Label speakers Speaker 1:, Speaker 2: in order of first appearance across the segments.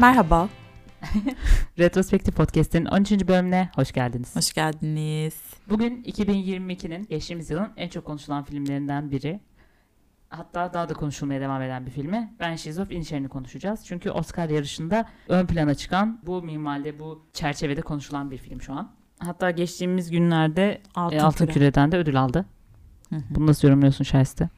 Speaker 1: Merhaba,
Speaker 2: Retrospektif Podcast'in 13. bölümüne hoş geldiniz.
Speaker 1: hoş geldiniz.
Speaker 2: Bugün 2022'nin geçtiğimiz yılın en çok konuşulan filmlerinden biri. Hatta daha da konuşulmaya devam eden bir filmi. Banshees of Inisherin'i konuşacağız. Çünkü Oscar yarışında ön plana çıkan bu minvalde, bu çerçevede konuşulan bir film şu an. Hatta geçtiğimiz günlerde
Speaker 1: Altın,
Speaker 2: e, Altın
Speaker 1: Küre.
Speaker 2: Küre'den de ödül aldı.
Speaker 1: Hı hı.
Speaker 2: Bunu nasıl yorumluyorsun Şahiste?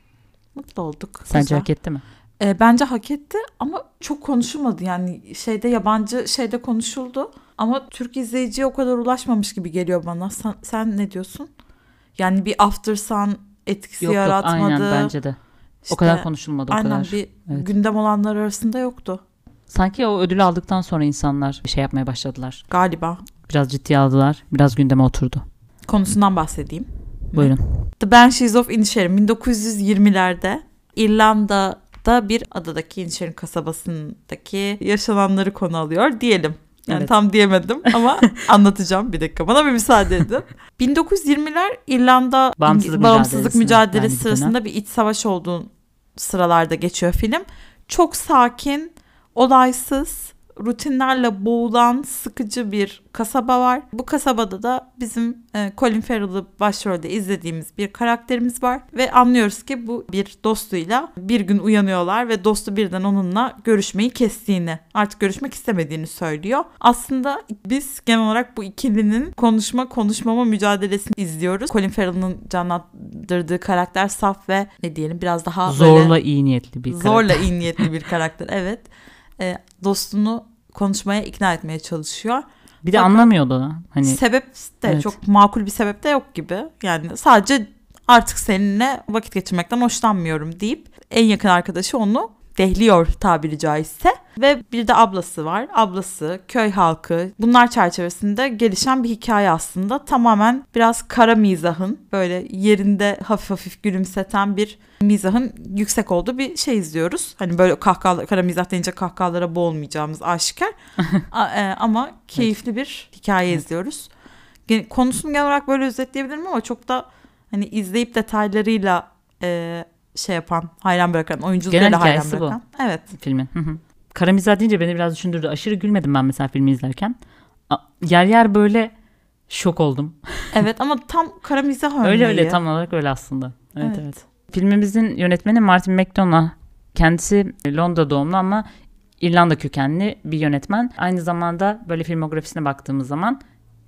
Speaker 1: Mutlu olduk.
Speaker 2: Sence
Speaker 1: Güzel.
Speaker 2: hak etti mi?
Speaker 1: Ee, bence hak etti ama çok konuşulmadı. Yani şeyde yabancı şeyde konuşuldu. Ama Türk izleyiciye o kadar ulaşmamış gibi geliyor bana. Sen, sen ne diyorsun? Yani bir After Sun etkisi
Speaker 2: Yok yok
Speaker 1: yaratmadı.
Speaker 2: aynen bence de.
Speaker 1: İşte
Speaker 2: o kadar konuşulmadı o
Speaker 1: Aynen
Speaker 2: kadar.
Speaker 1: bir
Speaker 2: Evet.
Speaker 1: gündem olanlar arasında yoktu
Speaker 2: Sanki o ödülü aldıktan sonra insanlar bir şey yapmaya başladılar.
Speaker 1: galiba.
Speaker 2: Biraz ciddiye aldılar. Biraz gündeme oturdu.
Speaker 1: Konusundan bahsedeyim.
Speaker 2: Buyurun.
Speaker 1: The Banshees of Inisherin 1920'lerde İrlanda'da bir adadaki Inisherin kasabasındaki yaşananları konu alıyor diyelim. Yani
Speaker 2: Evet.
Speaker 1: tam diyemedim ama anlatacağım bir dakika bana bir müsaade edin. 1920'ler İrlanda
Speaker 2: Bağımsızlık
Speaker 1: bağımsızlık
Speaker 2: mücadelesi yani
Speaker 1: sırasında bir iç savaş olduğu sıralarda geçiyor film. Çok sakin, olaysız, rutinlerle boğulan sıkıcı bir kasaba var. Bu kasabada da bizim e, Colin Farrell'ı başrolde izlediğimiz bir karakterimiz var ve anlıyoruz ki bu bir dostuyla bir gün uyanıyorlar ve dostu birden onunla görüşmeyi kestiğini, artık görüşmek istemediğini söylüyor. Aslında biz genel olarak bu ikilinin konuşma konuşmama mücadelesini izliyoruz. Colin Farrell'ın canlandırdığı karakter saf ve ne diyelim biraz daha böyle-
Speaker 2: Zorla iyi niyetli bir
Speaker 1: Zorla
Speaker 2: karakter.
Speaker 1: iyi niyetli bir karakter evet. E, dostunu konuşmaya ikna etmeye çalışıyor.
Speaker 2: Bir de
Speaker 1: Fakat-
Speaker 2: anlamıyordu. Hani
Speaker 1: sebep de
Speaker 2: evet.
Speaker 1: çok makul bir sebep de yok gibi. Yani sadece artık seninle vakit geçirmekten hoşlanmıyorum deyip en yakın arkadaşı onu dehliyor tabiri caizse. Ve bir de ablası var. Ablası, köy halkı bunlar çerçevesinde gelişen bir hikaye aslında. Tamamen biraz kara mizahın böyle yerinde hafif hafif gülümseten bir mizahın yüksek olduğu bir şey izliyoruz. Hani böyle kahkaha, kara mizah deyince kahkahalara boğulmayacağımız aşikar. E, ama keyifli bir hikaye izliyoruz. Konusunu genel olarak böyle özetleyebilirim ama çok da hani izleyip detaylarıyla e, şey yapan, hayran bırakan, oyunculuklarıyla
Speaker 2: Genel
Speaker 1: hayran
Speaker 2: hikayesi bu.
Speaker 1: bırakan. Evet.
Speaker 2: filmin. Hı hı. Kara mizah deyince beni biraz düşündürdü. Aşırı gülmedim ben mesela filmi izlerken. A- Yer yer böyle şok oldum.
Speaker 1: Evet ama tam kara mizah örneği.
Speaker 2: Öyle öyle tam olarak öyle aslında. Evet,
Speaker 1: Evet.
Speaker 2: evet Filmimizin yönetmeni Martin McDonagh. Kendisi Londra doğumlu ama İrlanda kökenli bir yönetmen. Aynı zamanda böyle filmografisine baktığımız zaman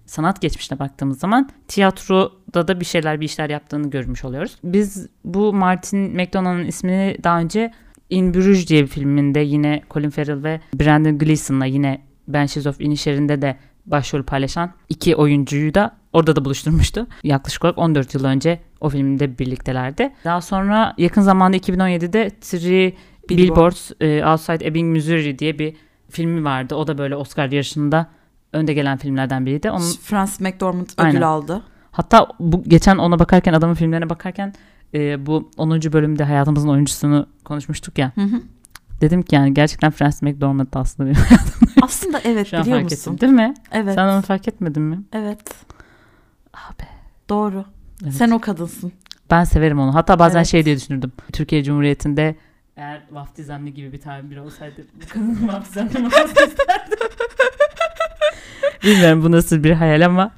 Speaker 2: sanat geçmişine baktığımız zaman tiyatroda da bir şeyler bir işler yaptığını görmüş oluyoruz. Biz bu Martin McDonagh'ın ismini daha önce In Bruges diye bir filminde yine Colin Farrell ve Brandon Gleeson'la yine Banshees of Inisherin'de de başrol paylaşan iki oyuncuyu da orada da buluşturmuştu. Yaklaşık olarak 14 yıl önce o filmde birliktelerdi. Daha sonra yakın zamanda 2017'de Three
Speaker 1: Billboard.
Speaker 2: Billboards e, Outside Ebbing, Missouri diye bir filmi vardı. O da böyle Oscar yarışında önde gelen filmlerden biriydi. Onun
Speaker 1: Francis McDormand
Speaker 2: Aynen.
Speaker 1: ödül aldı.
Speaker 2: Hatta bu geçen ona bakarken adamın filmlerine bakarken e, bu 10. bölümde hayatımızın oyuncusunu konuşmuştuk ya.
Speaker 1: Hı hı.
Speaker 2: Dedim ki yani gerçekten Francis McDormand da aslında benim
Speaker 1: Aslında evet
Speaker 2: şu an
Speaker 1: biliyor
Speaker 2: fark
Speaker 1: musun?
Speaker 2: ettim. Değil mi?
Speaker 1: Evet.
Speaker 2: Sen onu fark etmedin mi?
Speaker 1: Evet.
Speaker 2: Abi.
Speaker 1: Doğru.
Speaker 2: Evet.
Speaker 1: Sen o kadınsın.
Speaker 2: Ben severim onu. Hatta bazen
Speaker 1: Evet.
Speaker 2: şey diye düşünürdüm. Türkiye Cumhuriyeti'nde eğer vaftizemli gibi bir tabir olsaydı bu kadının vaftizemli olmak isterdim. Bilmiyorum bu nasıl bir hayal ama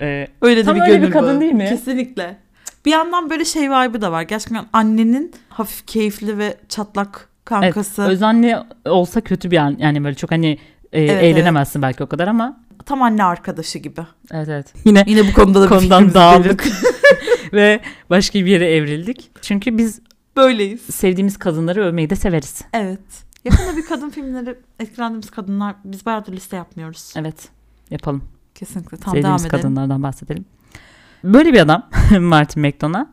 Speaker 2: e,
Speaker 1: Öyle de
Speaker 2: Tam
Speaker 1: bir
Speaker 2: öyle bir kadın
Speaker 1: bağı.
Speaker 2: değil mi?
Speaker 1: Kesinlikle. Bir yandan böyle şey vibe'ı da var. Gerçekten annenin hafif keyifli ve çatlak kankası.
Speaker 2: özenli olsa kötü bir an. Yani böyle çok hani e,
Speaker 1: Evet,
Speaker 2: eğlenemezsin belki o kadar ama
Speaker 1: Tam anne arkadaşı gibi.
Speaker 2: evet evet. Yine
Speaker 1: Yine bu konuda da bir
Speaker 2: konudan dağıldık ve başka bir yere evrildik. Çünkü biz
Speaker 1: Böyleyiz.
Speaker 2: sevdiğimiz kadınları övmeyi de severiz.
Speaker 1: Evet. Yakında bir kadın filmleri etkilendiğimiz kadınlar biz bayağıdır liste yapmıyoruz.
Speaker 2: Evet yapalım.
Speaker 1: Kesinlikle. Tam devam
Speaker 2: Sevdiğimiz
Speaker 1: edelim.
Speaker 2: kadınlardan bahsedelim. Böyle bir adam Martin McDonagh.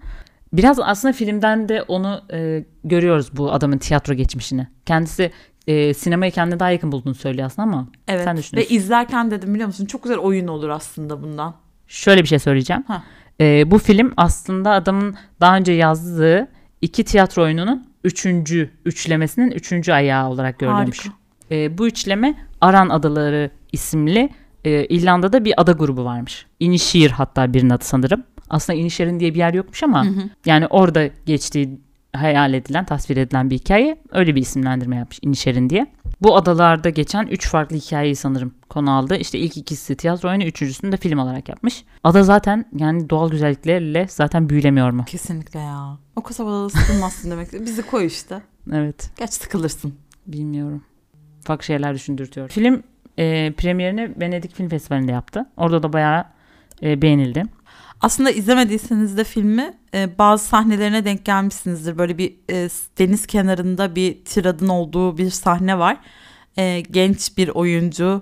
Speaker 2: Biraz aslında filmden de onu e, görüyoruz bu adamın tiyatro geçmişini. Kendisi e, sinemayı kendine daha yakın bulduğunu söylüyor aslında ama
Speaker 1: Evet.
Speaker 2: Sen
Speaker 1: Ve
Speaker 2: düşünüyorsun.
Speaker 1: izlerken dedim biliyor musun çok güzel oyun olur aslında bundan.
Speaker 2: şöyle bir şey söyleyeceğim.
Speaker 1: Ha.
Speaker 2: E, bu film aslında adamın daha önce yazdığı iki tiyatro oyununun üçüncü üçlemesinin üçüncü ayağı olarak görülmüş.
Speaker 1: Harika.
Speaker 2: E, bu üçleme Aran Adaları isimli e, İrlanda'da bir ada grubu varmış. Inisheer hatta birinin adı sanırım. Aslında Inisherin diye bir yer yokmuş ama
Speaker 1: Hı hı.
Speaker 2: yani orada geçtiği hayal edilen, tasvir edilen bir hikaye. Öyle bir isimlendirme yapmış İnişerin diye. Bu adalarda geçen üç farklı hikayeyi sanırım konu aldı. İşte ilk ikisi tiyatro oyunu, üçüncüsünü de film olarak yapmış. Ada zaten yani doğal güzelliklerle zaten büyülemiyor mu?
Speaker 1: Kesinlikle ya. O kasabada da sıkılmazsın demek. Bizi koy işte.
Speaker 2: Evet.
Speaker 1: Geç sıkılırsın.
Speaker 2: Bilmiyorum. Farklı şeyler düşündürtüyor. Film e, premierini Venedik Film Festivali'nde yaptı. Orada da bayağı e, beğenildi.
Speaker 1: Aslında izlemediyseniz de filmi e, bazı sahnelerine denk gelmişsinizdir. Böyle bir e, deniz kenarında bir tiradın olduğu bir sahne var. E, genç bir oyuncu.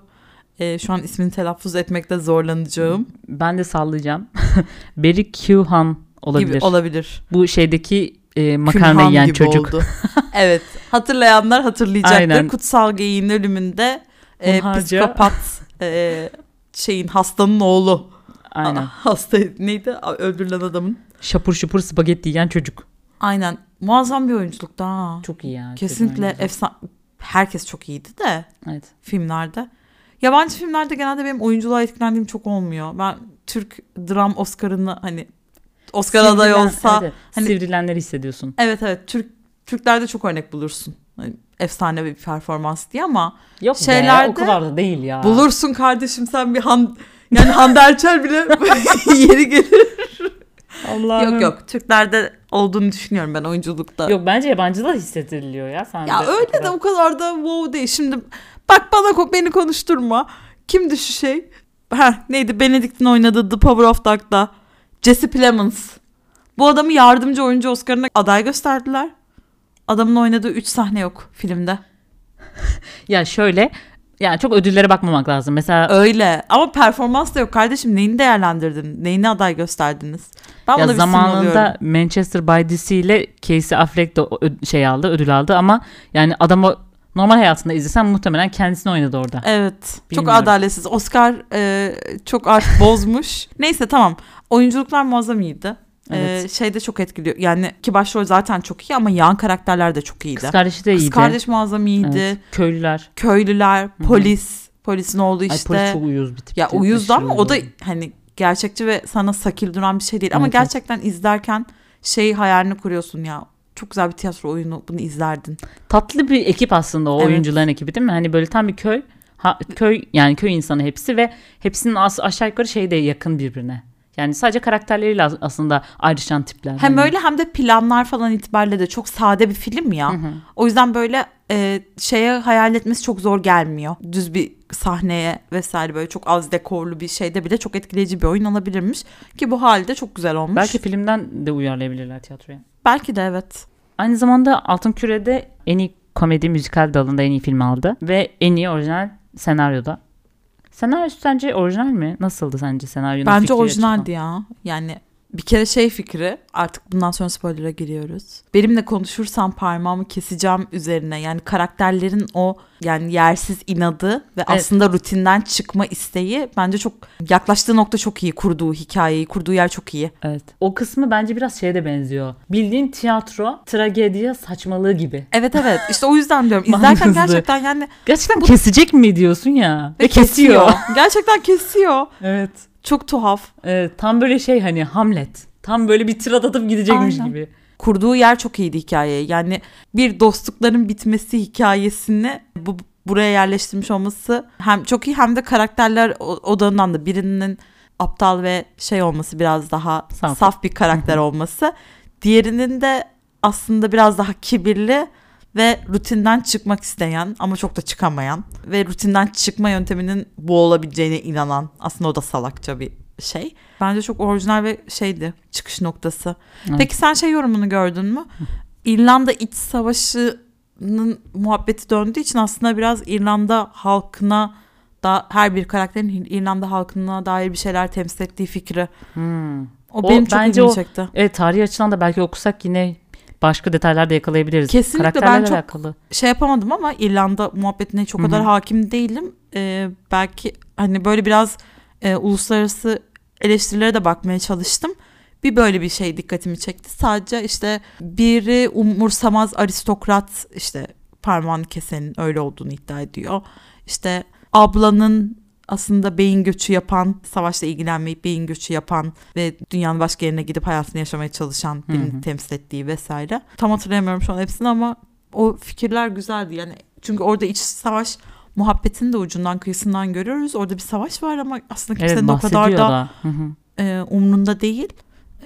Speaker 1: E, şu an ismini telaffuz etmekte zorlanacağım.
Speaker 2: Ben de sallayacağım. Barry Keoghan olabilir.
Speaker 1: Gibi olabilir.
Speaker 2: Bu şeydeki e, makarna
Speaker 1: Külhan
Speaker 2: yiyen
Speaker 1: gibi
Speaker 2: çocuk.
Speaker 1: oldu. evet. Hatırlayanlar hatırlayacaktır.
Speaker 2: Aynen.
Speaker 1: Kutsal Geyiğin ölümünde e,
Speaker 2: Hunharca.
Speaker 1: psikopat e, şeyin hastanın oğlu.
Speaker 2: Aynen.
Speaker 1: Aa, hasta neydi? Öldürülen adamın.
Speaker 2: Şapur şupur spagetti yiyen çocuk.
Speaker 1: Aynen. Muazzam bir oyunculuktu ha.
Speaker 2: Çok iyi ya.
Speaker 1: Kesinlikle efsane. Herkes çok iyiydi de
Speaker 2: Evet.
Speaker 1: filmlerde. Yabancı filmlerde genelde benim oyunculuğa etkilendiğim çok olmuyor. Ben Türk dram Oscar'ını hani Oscar adayı
Speaker 2: Sivrilen-
Speaker 1: olsa
Speaker 2: evet,
Speaker 1: hani-
Speaker 2: sivrilenleri hissediyorsun.
Speaker 1: evet evet Türk Türklerde çok örnek bulursun. Hani efsane bir performans diye ama
Speaker 2: Yok be
Speaker 1: Şeylerde-
Speaker 2: o kadar da değil ya.
Speaker 1: bulursun kardeşim sen bir Han yani Hande Erçel bile yeri gelir.
Speaker 2: Allah'ım.
Speaker 1: Yok yok Türklerde olduğunu düşünüyorum ben oyunculukta.
Speaker 2: Yok bence yabancı da hissediliyor ya. Sen
Speaker 1: Ya öyle
Speaker 2: kadar-
Speaker 1: de o kadar da wow değil. Şimdi bak bana beni konuşturma. Kimdi şu şey? Ha neydi? Benedict'in oynadığı The Power of Dog'da. Jesse Plemons. Bu adamı yardımcı oyuncu Oscar'ına aday gösterdiler. Adamın oynadığı 3 sahne yok filmde.
Speaker 2: Ya şöyle yani çok ödüllere bakmamak lazım. Mesela
Speaker 1: Öyle. Ama performans da yok kardeşim. Neyini değerlendirdin? Neyini aday gösterdiniz? Ben
Speaker 2: ya zamanında. Manchester by DC ile Casey Affleck de şey aldı, ödül aldı ama yani adamı normal hayatında izlesen muhtemelen kendisini oynadı orada.
Speaker 1: Evet. Çok
Speaker 2: Bilmiyorum.
Speaker 1: adaletsiz. Oscar e, çok artık bozmuş. Neyse tamam. Oyunculuklar muazzam iyiydi. E,
Speaker 2: Evet.
Speaker 1: şey de çok etkiliyor. Yani ki başrol zaten çok iyi ama yan karakterler de çok iyiydi.
Speaker 2: Kız kardeşi de
Speaker 1: Kız
Speaker 2: iyiydi.
Speaker 1: kardeş muazzam iyiydi.
Speaker 2: Evet. Köylüler.
Speaker 1: Köylüler,
Speaker 2: hı.
Speaker 1: polis, polisin oğlu işte.
Speaker 2: Ay polis çok uyuz bir tip.
Speaker 1: ya uyuzdu ama o da hani gerçekçi ve sana sakil duran bir şey değil. Ama
Speaker 2: Evet, evet.
Speaker 1: gerçekten izlerken şey hayalini kuruyorsun ya. Çok güzel bir tiyatro oyunu bunu izlerdin.
Speaker 2: tatlı bir ekip aslında o
Speaker 1: Evet.
Speaker 2: oyuncuların ekibi değil mi? Hani böyle tam bir köy ha, köy yani köy insanı hepsi ve hepsinin as- aşağı yukarı şeyde yakın birbirine. Yani sadece karakterleriyle as- aslında ayrışan tipler.
Speaker 1: Hem öyle hem de planlar falan itibariyle de çok sade bir film ya.
Speaker 2: Hı hı.
Speaker 1: O yüzden böyle e, şeye hayal etmesi çok zor gelmiyor. Düz bir sahneye vesaire böyle çok az dekorlu bir şeyde bile çok etkileyici bir oyun olabilirmiş. Ki bu halde çok güzel olmuş.
Speaker 2: Belki filmden de uyarlayabilirler tiyatroya.
Speaker 1: Belki de evet.
Speaker 2: Aynı zamanda Altın Küre'de en iyi komedi müzikal dalında en iyi film aldı ve en iyi orijinal senaryoda. Senaryosu sence orijinal mi? Nasıldı sence senaryonun
Speaker 1: Bence orijinaldi ya. Yani bir kere şey fikri artık bundan sonra spoiler'a giriyoruz. Benimle konuşursam parmağımı keseceğim üzerine yani karakterlerin o yani yersiz inadı ve aslında rutinden çıkma isteği bence çok yaklaştığı nokta çok iyi kurduğu hikayeyi kurduğu yer çok iyi.
Speaker 2: Evet. O kısmı bence biraz şeye de benziyor. Bildiğin tiyatro, tragediye saçmalığı gibi.
Speaker 1: Evet evet işte o yüzden diyorum izlerken gerçekten yani
Speaker 2: Gerçekten kesecek mi diyorsun ya?
Speaker 1: ve kesiyor. gerçekten kesiyor.
Speaker 2: Evet.
Speaker 1: Çok tuhaf.
Speaker 2: Evet. Tam böyle şey hani Hamlet. Tam böyle bir tir atıp gidecekmiş
Speaker 1: Aynen.
Speaker 2: gibi.
Speaker 1: kurduğu yer çok iyiydi hikayeye. Yani bir dostlukların bitmesi hikayesini bu buraya yerleştirmiş olması hem çok iyi hem de karakterler o- odağından da birinin aptal ve şey olması biraz daha
Speaker 2: Saf.
Speaker 1: saf, bir karakter olması. Diğerinin de aslında biraz daha kibirli ve rutinden çıkmak isteyen ama çok da çıkamayan ve rutinden çıkma yönteminin bu olabileceğine inanan aslında o da salakça bir şey. Bence çok orijinal ve şeydi çıkış noktası.
Speaker 2: Evet.
Speaker 1: Peki sen şey yorumunu gördün mü? İrlanda iç savaşının muhabbeti döndüğü için aslında biraz İrlanda halkına da her bir karakterin İrlanda halkına dair bir şeyler temsil ettiği fikri.
Speaker 2: Hmm.
Speaker 1: O,
Speaker 2: O
Speaker 1: benim çok
Speaker 2: bence
Speaker 1: ilgimi
Speaker 2: o-
Speaker 1: çekti.
Speaker 2: Evet tarihi açıdan da belki okusak yine başka detaylar da yakalayabiliriz.
Speaker 1: Kesinlikle, ben
Speaker 2: Karakterlerle
Speaker 1: çok-
Speaker 2: alakalı.
Speaker 1: Şey yapamadım ama İrlanda muhabbetine çok o kadar hakim değilim. Ee, belki hani böyle biraz e, uluslararası eleştirilere de bakmaya çalıştım. Bir böyle bir şey dikkatimi çekti. Sadece işte biri umursamaz aristokrat işte parmağını kesenin öyle olduğunu iddia ediyor. İşte ablanın aslında beyin göçü yapan, savaşla ilgilenmeyip beyin göçü yapan ve dünyanın başka yerine gidip hayatını yaşamaya çalışan birini
Speaker 2: Hı hı.
Speaker 1: temsil ettiği vesaire. Tam hatırlayamıyorum şu an hepsini ama o fikirler güzeldi. Yani çünkü orada iç savaş muhabbetini de ucundan kıyısından görüyoruz. Orada bir savaş var ama aslında kimsenin
Speaker 2: Evet
Speaker 1: o kadar da
Speaker 2: da. Hı hı.
Speaker 1: e, umrunda değil.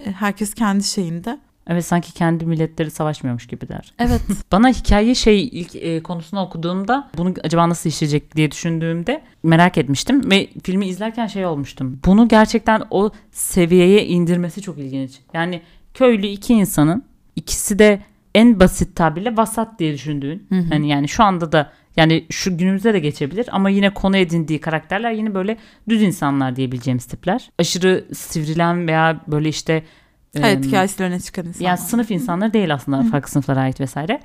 Speaker 1: E, herkes kendi şeyinde.
Speaker 2: Evet sanki kendi milletleri savaşmıyormuş gibi der.
Speaker 1: Evet.
Speaker 2: Bana hikaye şey ilk e, konusunu okuduğumda bunu acaba nasıl işleyecek diye düşündüğümde merak etmiştim ve filmi izlerken şey olmuştum. Bunu gerçekten o seviyeye indirmesi çok ilginç. Yani köylü iki insanın ikisi de en basit tabirle vasat diye düşündüğün.
Speaker 1: Hı hı.
Speaker 2: Hani yani şu anda da yani şu günümüzde de geçebilir ama yine konu edindiği karakterler yine böyle düz insanlar diyebileceğimiz tipler. Aşırı sivrilen veya böyle işte
Speaker 1: evet hikayesi öne çıkan insanlar.
Speaker 2: yani sınıf insanları değil aslında farklı sınıflara ait vesaire.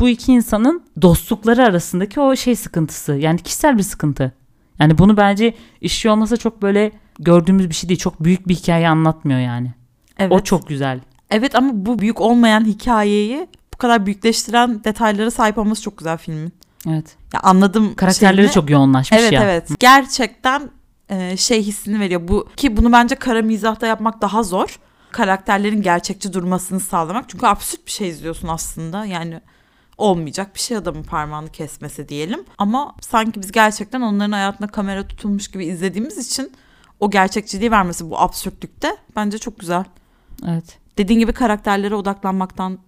Speaker 2: Bu iki insanın dostlukları arasındaki o şey sıkıntısı yani kişisel bir sıkıntı. Yani bunu bence işliyor olmasa çok böyle gördüğümüz bir şey değil. Çok büyük bir hikaye anlatmıyor yani.
Speaker 1: evet.
Speaker 2: O çok güzel.
Speaker 1: Evet ama bu büyük olmayan hikayeyi bu kadar büyükleştiren detaylara sahip olması çok güzel filmin.
Speaker 2: Evet.
Speaker 1: Ya anladım.
Speaker 2: Karakterleri
Speaker 1: şeyini.
Speaker 2: çok yoğunlaşmış
Speaker 1: Evet
Speaker 2: ya.
Speaker 1: evet. Gerçekten e, şey hissini veriyor. Bu ki bunu bence kara mizahta yapmak daha zor. Karakterlerin gerçekçi durmasını sağlamak. Çünkü absürt bir şey izliyorsun aslında. Yani olmayacak bir şey adamın parmağını kesmesi diyelim. Ama sanki biz gerçekten onların hayatına kamera tutulmuş gibi izlediğimiz için o gerçekçiliği vermesi bu absürtlükte bence çok güzel.
Speaker 2: Evet.
Speaker 1: Dediğin gibi karakterlere odaklanmaktan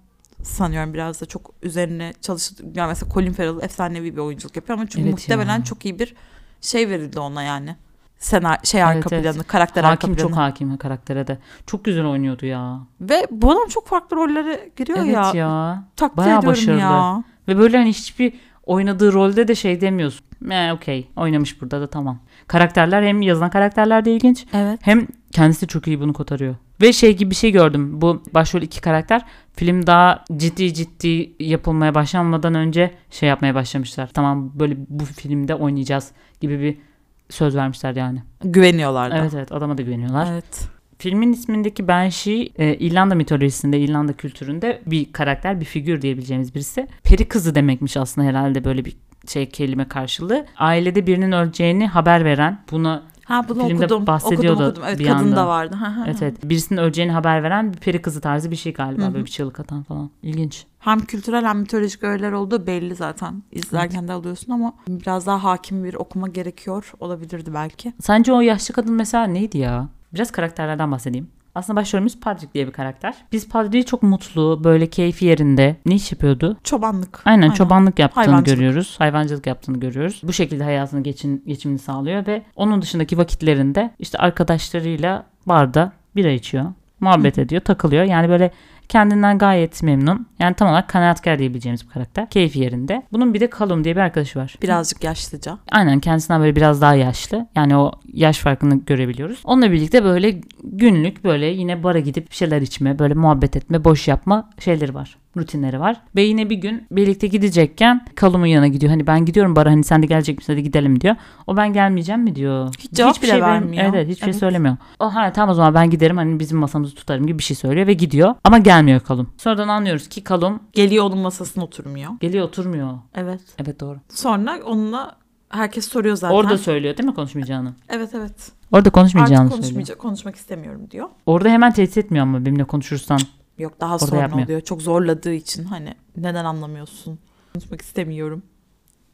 Speaker 1: sanıyorum biraz da çok üzerine çalıştı. Yani mesela Colin Farrell efsanevi bir oyunculuk yapıyor ama çünkü
Speaker 2: Evet
Speaker 1: muhtemelen
Speaker 2: ya.
Speaker 1: çok iyi bir şey verildi ona yani. Senar şey arka
Speaker 2: Evet, evet.
Speaker 1: planı, karakter arka
Speaker 2: Hakim
Speaker 1: planı.
Speaker 2: çok hakim karaktere de. Çok güzel oynuyordu ya.
Speaker 1: Ve bu adam çok farklı rollere giriyor
Speaker 2: Evet
Speaker 1: ya.
Speaker 2: ya.
Speaker 1: Takdir
Speaker 2: Bayağı başarılı.
Speaker 1: ya.
Speaker 2: Ve böyle hani hiçbir oynadığı rolde de şey demiyorsun. Ne okey oynamış burada da tamam. Karakterler hem yazılan karakterler de ilginç
Speaker 1: Evet.
Speaker 2: hem kendisi çok iyi bunu kotarıyor. Ve şey gibi bir şey gördüm. Bu başrol iki karakter film daha ciddi ciddi yapılmaya başlanmadan önce şey yapmaya başlamışlar. Tamam böyle bu filmde oynayacağız gibi bir söz vermişler yani.
Speaker 1: Güveniyorlar da.
Speaker 2: Evet evet adama da güveniyorlar.
Speaker 1: Evet.
Speaker 2: Filmin ismindeki Banshee e, İrlanda mitolojisinde, İrlanda kültüründe bir karakter, bir figür diyebileceğimiz birisi. Peri kızı demekmiş aslında herhalde böyle bir şey kelime karşılığı. Ailede birinin öleceğini haber veren, buna
Speaker 1: Ha bunu
Speaker 2: Filmde
Speaker 1: okudum.
Speaker 2: bahsediyordu
Speaker 1: okudum, okudum. Evet
Speaker 2: bir
Speaker 1: kadın
Speaker 2: anda.
Speaker 1: da vardı.
Speaker 2: Evet evet birisinin öleceğini haber veren bir peri kızı tarzı bir şey galiba.
Speaker 1: Hı hı.
Speaker 2: Böyle bir çığlık atan falan. İlginç.
Speaker 1: Hem kültürel hem mitolojik öğeler olduğu belli zaten. İzlerken de alıyorsun ama biraz daha hakim bir okuma gerekiyor olabilirdi belki.
Speaker 2: Sence o yaşlı kadın mesela neydi ya? Biraz karakterlerden bahsedeyim. Aslında başrolümüz Patrick diye bir karakter. Biz Patrick'i çok mutlu, böyle keyfi yerinde. Ne iş yapıyordu?
Speaker 1: Çobanlık.
Speaker 2: Aynen, çobanlık yaptığını
Speaker 1: Hayvancılık.
Speaker 2: görüyoruz. Hayvancılık yaptığını görüyoruz. Bu şekilde hayatını geçin, geçimini sağlıyor ve onun dışındaki vakitlerinde işte arkadaşlarıyla barda bira içiyor. Muhabbet ediyor, takılıyor. Yani böyle kendinden gayet memnun. Yani tam olarak kanaatkar diyebileceğimiz bir karakter. Keyfi yerinde. Bunun bir de Callum diye bir arkadaşı var.
Speaker 1: Birazcık yaşlıca.
Speaker 2: Aynen kendisinden böyle biraz daha yaşlı. Yani o yaş farkını görebiliyoruz. Onunla birlikte böyle günlük böyle yine bara gidip bir şeyler içme, böyle muhabbet etme, boş yapma şeyleri var. Rutinleri var. Ve yine bir gün birlikte gidecekken Kalum'un yanına gidiyor. Hani ben gidiyorum bara hani sen de gelecek misin hadi gidelim diyor. O ben gelmeyeceğim mi diyor.
Speaker 1: Hiç cevap
Speaker 2: Hiçbir
Speaker 1: bile
Speaker 2: şey
Speaker 1: vermiyor.
Speaker 2: Evet, hiçbir
Speaker 1: Evet.
Speaker 2: şey söylemiyor. O ha tamam o zaman ben giderim hani bizim masamızı tutarım gibi bir şey söylüyor ve gidiyor. Ama gelmiyor Kalum. Sonradan anlıyoruz ki Kalum
Speaker 1: Geliyor onun masasına oturmuyor.
Speaker 2: geliyor oturmuyor.
Speaker 1: Evet.
Speaker 2: Evet doğru.
Speaker 1: Sonra onunla herkes soruyor zaten.
Speaker 2: Orada söylüyor değil mi konuşmayacağını?
Speaker 1: Evet evet.
Speaker 2: Orada konuşmayacağını
Speaker 1: Artık
Speaker 2: söylüyor.
Speaker 1: konuşmayacak, konuşmak istemiyorum diyor.
Speaker 2: Orada hemen tehdit etmiyor ama benimle konuşursan.
Speaker 1: Yok daha
Speaker 2: Orada
Speaker 1: sonra
Speaker 2: yapmıyor.
Speaker 1: oluyor. Çok zorladığı için hani neden anlamıyorsun? Konuşmak istemiyorum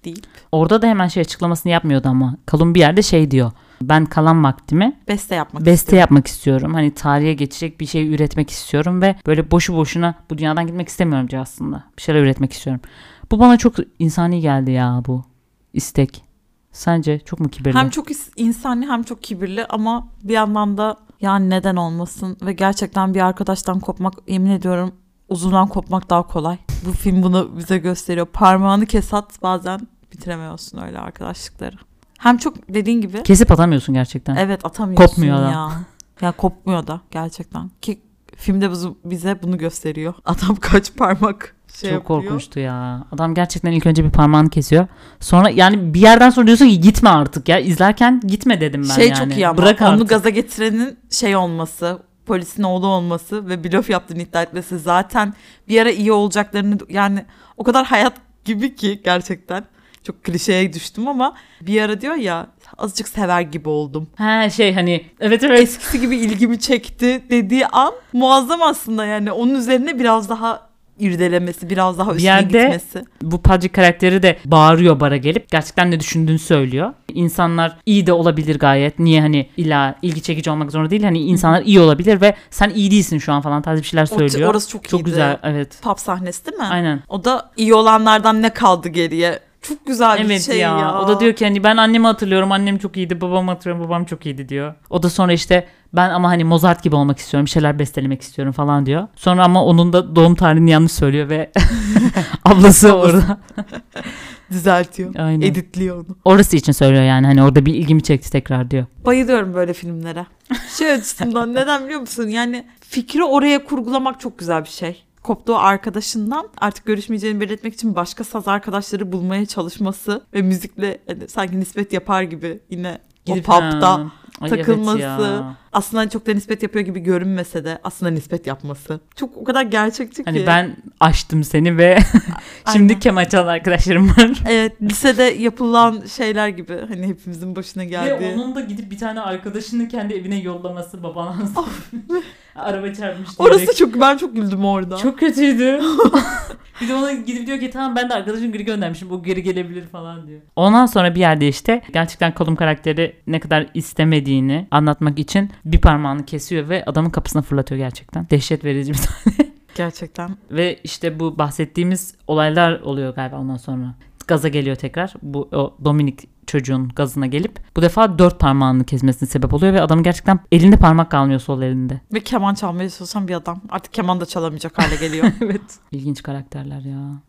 Speaker 1: deyip
Speaker 2: Orada da hemen şey açıklamasını yapmıyordu ama. Kalın bir yerde şey diyor. Ben kalan vaktimi
Speaker 1: beste yapmak
Speaker 2: beste
Speaker 1: istiyorum.
Speaker 2: yapmak istiyorum. Hani tarihe geçecek bir şey üretmek istiyorum ve böyle boşu boşuna bu dünyadan gitmek istemiyorum aslında. Bir şeyler üretmek istiyorum. Bu bana çok insani geldi ya bu istek. Sence çok mu kibirli?
Speaker 1: Hem çok insani hem çok kibirli ama bir yandan da yani neden olmasın ve gerçekten bir arkadaştan kopmak yemin ediyorum uzundan kopmak daha kolay. Bu film bunu bize gösteriyor. Parmağını kes at bazen bitiremiyorsun öyle arkadaşlıkları. Hem çok dediğin gibi
Speaker 2: Kesip atamıyorsun gerçekten.
Speaker 1: evet atamıyorsun
Speaker 2: Kopmuyor adam.
Speaker 1: ya. Ya kopmuyor da gerçekten. Ki filmde bize bunu gösteriyor. Adam kaç parmak şey
Speaker 2: çok
Speaker 1: yapıyor.
Speaker 2: korkunçtu ya. Adam gerçekten ilk önce bir parmağını kesiyor. Sonra yani bir yerden sonra diyorsun ki gitme artık ya. İzlerken gitme dedim ben
Speaker 1: şey
Speaker 2: yani.
Speaker 1: çok iyi ama
Speaker 2: Bırak
Speaker 1: onu
Speaker 2: artık.
Speaker 1: gaza getirenin şey olması polisin oğlu olması ve blöf yaptığını iddia etmesi zaten bir ara iyi olacaklarını yani o kadar hayat gibi ki gerçekten çok klişeye düştüm ama bir ara diyor ya azıcık sever gibi oldum.
Speaker 2: Ha şey hani evet evet.
Speaker 1: Eskisi gibi ilgimi çekti dediği an muazzam aslında yani onun üzerine biraz daha irdelemesi, biraz daha
Speaker 2: Bir
Speaker 1: üstüne
Speaker 2: yerde-
Speaker 1: gitmesi.
Speaker 2: Bu Padri karakteri de bağırıyor bara gelip gerçekten ne düşündüğünü söylüyor. İnsanlar iyi de olabilir gayet. Niye hani illa ilgi çekici olmak zorunda değil. Hani insanlar iyi olabilir ve sen iyi değilsin şu an falan tarzı bir şeyler
Speaker 1: O-
Speaker 2: söylüyor.
Speaker 1: Orası çok,
Speaker 2: Çok
Speaker 1: iyiydi.
Speaker 2: güzel evet.
Speaker 1: Pub sahnesi değil mi?
Speaker 2: Aynen.
Speaker 1: O da iyi olanlardan ne kaldı geriye? Çok güzel bir
Speaker 2: Evet
Speaker 1: şey
Speaker 2: ya.
Speaker 1: ya.
Speaker 2: O da diyor ki hani ben annemi hatırlıyorum. Annem çok iyiydi. Babamı hatırlıyorum. Babam çok iyiydi diyor. O da sonra işte ben ama hani Mozart gibi olmak istiyorum. Bir şeyler bestelemek istiyorum falan diyor. Sonra ama onun da doğum tarihini yanlış söylüyor ve ablası orada.
Speaker 1: düzeltiyor.
Speaker 2: Aynen.
Speaker 1: Editliyor onu.
Speaker 2: Orası için söylüyor yani. Hani orada bir ilgimi çekti tekrar diyor.
Speaker 1: Bayılıyorum böyle filmlere. Şey açısından neden biliyor musun? Yani fikri oraya kurgulamak çok güzel bir şey. Koptuğu arkadaşından artık görüşmeyeceğini belirtmek için başka saz arkadaşları bulmaya çalışması ve müzikle hani sanki nispet yapar gibi yine
Speaker 2: Gidip-
Speaker 1: o pub'da
Speaker 2: Ay evet
Speaker 1: takılması.
Speaker 2: ya.
Speaker 1: aslında çok da nispet yapıyor gibi görünmese de aslında nispet yapması. Çok o kadar gerçekçi ki.
Speaker 2: Hani ben açtım seni ve şimdi çalan arkadaşlarım var.
Speaker 1: Evet lisede yapılan şeyler gibi hani hepimizin başına geldiği.
Speaker 2: Ve onun da gidip bir tane arkadaşını kendi evine yollaması babanın araba çarpmış
Speaker 1: Orası çok ben çok güldüm orada.
Speaker 2: Çok kötüydü. bir de ona gidip diyor ki tamam ben de arkadaşım geri göndermişim o geri gelebilir falan diyor. Ondan sonra bir yerde işte gerçekten Kolum karakteri ne kadar istemediğini anlatmak için bir parmağını kesiyor ve adamın kapısına fırlatıyor gerçekten. Dehşet verici bir tane.
Speaker 1: Gerçekten.
Speaker 2: ve işte bu bahsettiğimiz olaylar oluyor galiba ondan sonra. Gaza geliyor tekrar. Bu o Dominik çocuğun gazına gelip bu defa dört parmağını kesmesine sebep oluyor ve adamın gerçekten elinde parmak kalmıyor sol elinde.
Speaker 1: Ve keman çalmaya çalışan bir adam. Artık keman da çalamayacak hale geliyor.
Speaker 2: evet. İlginç karakterler ya.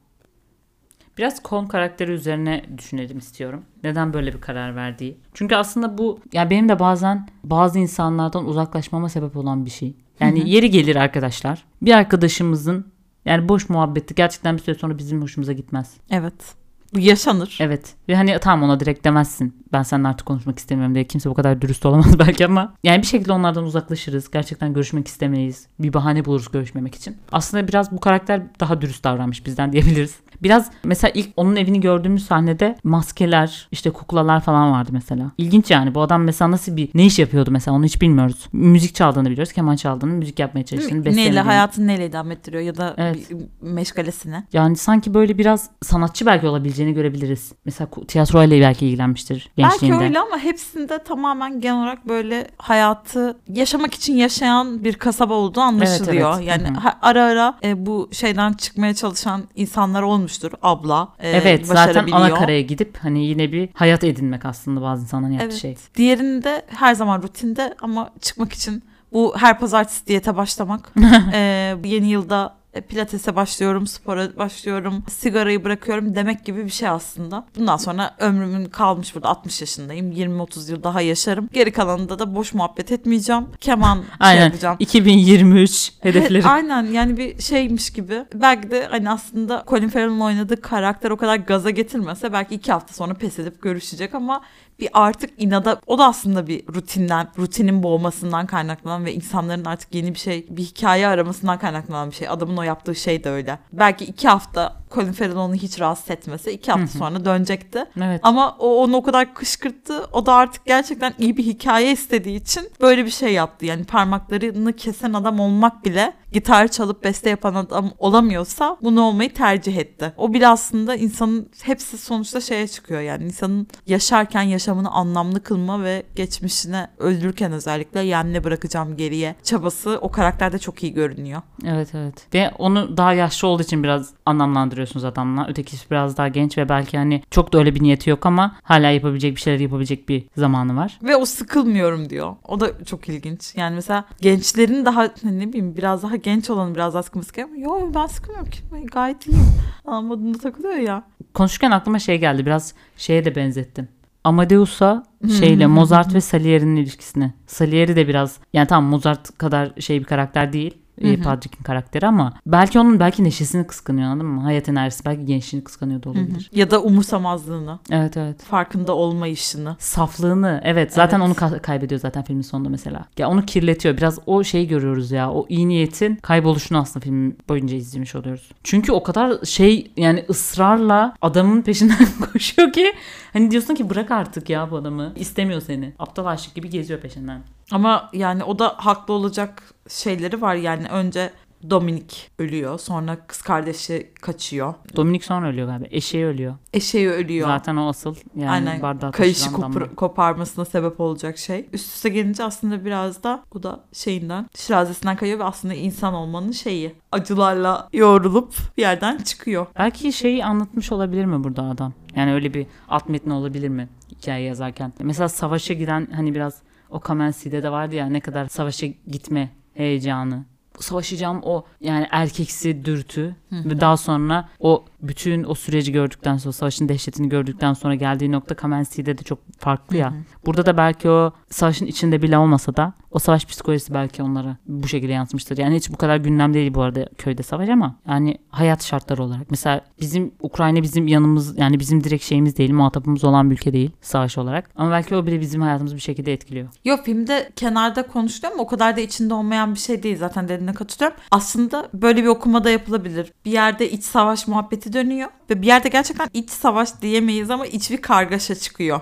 Speaker 2: Biraz Kolm karakteri üzerine düşünelim istiyorum. Neden böyle bir karar verdiği. Çünkü aslında bu ya benim de bazen bazı insanlardan uzaklaşmama sebep olan bir şey. Yani yeri gelir arkadaşlar. Bir arkadaşımızın yani boş muhabbeti gerçekten bir süre sonra bizim hoşumuza gitmez.
Speaker 1: evet. Bu yaşanır.
Speaker 2: Evet. Ve hani tamam ona direkt demezsin. Ben seninle artık konuşmak istemiyorum diye. Kimse bu kadar dürüst olamaz belki ama. Yani bir şekilde onlardan uzaklaşırız. Gerçekten görüşmek istemeyiz. Bir bahane buluruz görüşmemek için. Aslında biraz bu karakter daha dürüst davranmış bizden diyebiliriz. Biraz mesela ilk onun evini gördüğümüz sahnede maskeler, işte kuklalar falan vardı mesela. İlginç yani bu adam mesela nasıl bir ne iş yapıyordu mesela onu hiç bilmiyoruz. Müzik çaldığını biliyoruz. Keman çaldığını, müzik yapmaya çalıştığını,
Speaker 1: Neyle
Speaker 2: bestelediğini.
Speaker 1: hayatını neyle idame ettiriyor ya da
Speaker 2: Evet.
Speaker 1: meşgalesini.
Speaker 2: Yani sanki böyle biraz sanatçı belki olabileceğini görebiliriz. Mesela ku- tiyatroyla belki ilgilenmiştir gençliğinde.
Speaker 1: Belki öyle ama hepsinde tamamen genel olarak böyle hayatı yaşamak için yaşayan bir kasaba olduğu anlaşılıyor.
Speaker 2: evet.
Speaker 1: Yani
Speaker 2: Hı hı.
Speaker 1: ha- ara ara e, bu şeyden çıkmaya çalışan insanlar olmuştur. Abla e,
Speaker 2: Evet zaten ana karaya gidip hani yine bir hayat edinmek aslında bazı insanların yaptığı
Speaker 1: Evet.
Speaker 2: şey.
Speaker 1: Diğerinde her zaman rutinde ama çıkmak için bu her pazartesi diyete başlamak. e, yeni yılda e, pilatese başlıyorum, spora başlıyorum, sigarayı bırakıyorum demek gibi bir şey aslında. Bundan sonra ömrümün kalmış burada 60 yaşındayım. 20-30 yıl daha yaşarım. Geri kalanında da boş muhabbet etmeyeceğim. Keman şey
Speaker 2: Aynen
Speaker 1: yapacağım.
Speaker 2: 2023 hedefleri.
Speaker 1: Aynen yani bir şeymiş gibi. Belki de hani aslında Colin Farrell'ın oynadığı karakter o kadar gaza getirmese belki iki hafta sonra pes edip görüşecek ama bir artık inada o da aslında bir rutinden, rutinin boğmasından kaynaklanan ve insanların artık yeni bir şey, bir hikaye aramasından kaynaklanan bir şey. Adamın o yaptığı şey de öyle. Belki iki hafta Colin Farrell onu hiç rahatsız etmese iki hafta sonra dönecekti.
Speaker 2: Evet.
Speaker 1: Ama o onu o kadar kışkırttı. O da artık gerçekten iyi bir hikaye istediği için böyle bir şey yaptı. Yani parmaklarını kesen adam olmak bile gitar çalıp beste yapan adam olamıyorsa bunu olmayı tercih etti. O bile aslında insanın hepsi sonuçta şeye çıkıyor. Yani insanın yaşarken yaşamını anlamlı kılma ve geçmişine öldürürken özellikle yani ne bırakacağım geriye çabası o karakterde çok iyi görünüyor.
Speaker 2: Evet evet. Ve onu daha yaşlı olduğu için biraz anlamlandırıyorsunuz adamla. Ötekisi biraz daha genç ve belki hani çok da öyle bir niyeti yok ama hala yapabilecek bir şeyler yapabilecek bir zamanı var.
Speaker 1: Ve o sıkılmıyorum diyor. O da çok ilginç. Yani mesela gençlerin daha ne bileyim biraz daha genç olanı biraz daha sıkılması gerekiyor. Yok ben sıkılmıyorum ki. Ben gayet iyiyim. Anladığında takılıyor ya.
Speaker 2: Konuşurken aklıma şey geldi. Biraz şeye de benzettim. Amadeus'a şeyle Mozart ve Salieri'nin ilişkisine. Salieri de biraz yani tamam Mozart kadar şey bir karakter değil. E. Patrick'in karakteri ama belki onun belki neşesini kıskanıyor anladın mı? Hayat enerjisi belki gençliğini kıskanıyor da olabilir.
Speaker 1: Ya da umursamazlığını,
Speaker 2: Evet evet.
Speaker 1: farkında olmayışını.
Speaker 2: Saflığını evet zaten
Speaker 1: Evet.
Speaker 2: onu ka- kaybediyor zaten filmin sonunda mesela. Ya onu kirletiyor. Biraz o şeyi görüyoruz ya. O iyi niyetin kayboluşunu aslında film boyunca izlemiş oluyoruz. Çünkü o kadar şey yani ısrarla adamın peşinden koşuyor ki hani diyorsun ki bırak artık ya bu adamı. İstemiyor seni. Aptal aşık gibi geziyor peşinden.
Speaker 1: Ama yani o da haklı olacak şeyleri var. Yani önce Dominik ölüyor. Sonra kız kardeşi kaçıyor.
Speaker 2: Dominik sonra ölüyor galiba. Eşeği ölüyor.
Speaker 1: Eşeği ölüyor.
Speaker 2: Zaten o asıl yani
Speaker 1: Aynen.
Speaker 2: bardağı
Speaker 1: Kayışı kopar- koparmasına sebep olacak şey. Üst üste gelince aslında biraz da o da şeyinden, şirazesinden kayıyor ve aslında insan olmanın şeyi. Acılarla yoğrulup bir yerden çıkıyor.
Speaker 2: Belki şeyi anlatmış olabilir mi burada adam? Yani öyle bir alt metni olabilir mi hikaye yazarken? Mesela savaşa giden hani biraz o Kamen C'de de vardı ya ne kadar savaşa gitme heyecanı. Savaşacağım o yani erkeksi dürtü ve daha sonra o bütün o süreci gördükten sonra savaşın dehşetini gördükten sonra geldiği nokta Kamen C'de de çok farklı ya. Burada da belki o savaşın içinde bile olmasa da o savaş psikolojisi belki onlara bu şekilde yansımıştır. Yani hiç bu kadar gündem değil bu arada köyde savaş ama yani hayat şartları olarak. Mesela bizim Ukrayna bizim yanımız yani bizim direkt şeyimiz değil muhatabımız olan bir ülke değil savaş olarak. Ama belki o bile bizim hayatımızı bir şekilde etkiliyor.
Speaker 1: Yok filmde kenarda konuşuluyor ama o kadar da içinde olmayan bir şey değil zaten dediğine katılıyorum. Aslında böyle bir okumada yapılabilir. Bir yerde iç savaş muhabbeti dönüyor ve bir yerde gerçekten iç savaş diyemeyiz ama iç bir kargaşa çıkıyor.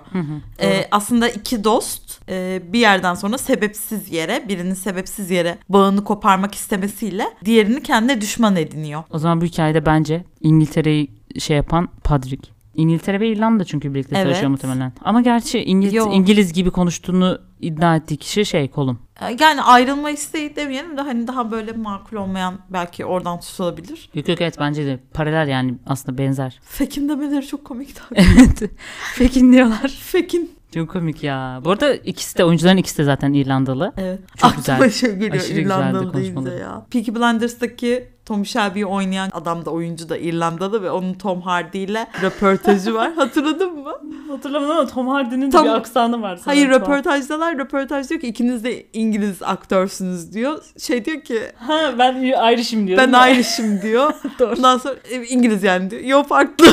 Speaker 1: Ee, aslında iki dost e, bir yerden sonra sebepsiz yere birinin sebepsiz yere bağını koparmak istemesiyle diğerini kendine düşman ediniyor.
Speaker 2: O zaman bu hikayede bence İngiltere'yi şey yapan Patrick. İngiltere ve İrlanda çünkü birlikte
Speaker 1: Evet.
Speaker 2: savaşıyor muhtemelen. Ama gerçi İngiliz,
Speaker 1: Yo.
Speaker 2: İngiliz gibi konuştuğunu iddia ettiği kişi şey kolum.
Speaker 1: Ee, Yani ayrılma isteği demeyelim de hani daha böyle makul olmayan belki oradan tutulabilir.
Speaker 2: Yok yok evet bence de paralel yani aslında benzer.
Speaker 1: Fekin demeleri çok komikti.
Speaker 2: evet. Fekin diyorlar.
Speaker 1: Fekin.
Speaker 2: Çok komik ya. Bu arada ikisi de oyuncuların ikisi de zaten İrlandalı.
Speaker 1: Evet.
Speaker 2: Çok
Speaker 1: Aklıma
Speaker 2: güzel.
Speaker 1: şey geliyor
Speaker 2: Aşırı
Speaker 1: İrlandalı deyince
Speaker 2: konuşmaları.
Speaker 1: ya. Peaky Blinders'daki Tom Shelby'yi oynayan adam da oyuncu da İrlandalı ve onun Tom Hardy ile röportajı var. Hatırladın mı?
Speaker 2: Hatırlamadım ama Tom Hardy'nin
Speaker 1: Tom-
Speaker 2: bir aksanı var.
Speaker 1: Hayır röportajdalar. Röportaj diyor ki ikiniz de İngiliz aktörsünüz diyor. Şey diyor ki
Speaker 2: Ha ben Irish'im diyorum.
Speaker 1: ben Irish'im diyor.
Speaker 2: Doğru.
Speaker 1: Ondan sonra "E, İngiliz yani diyor. Yok farklı.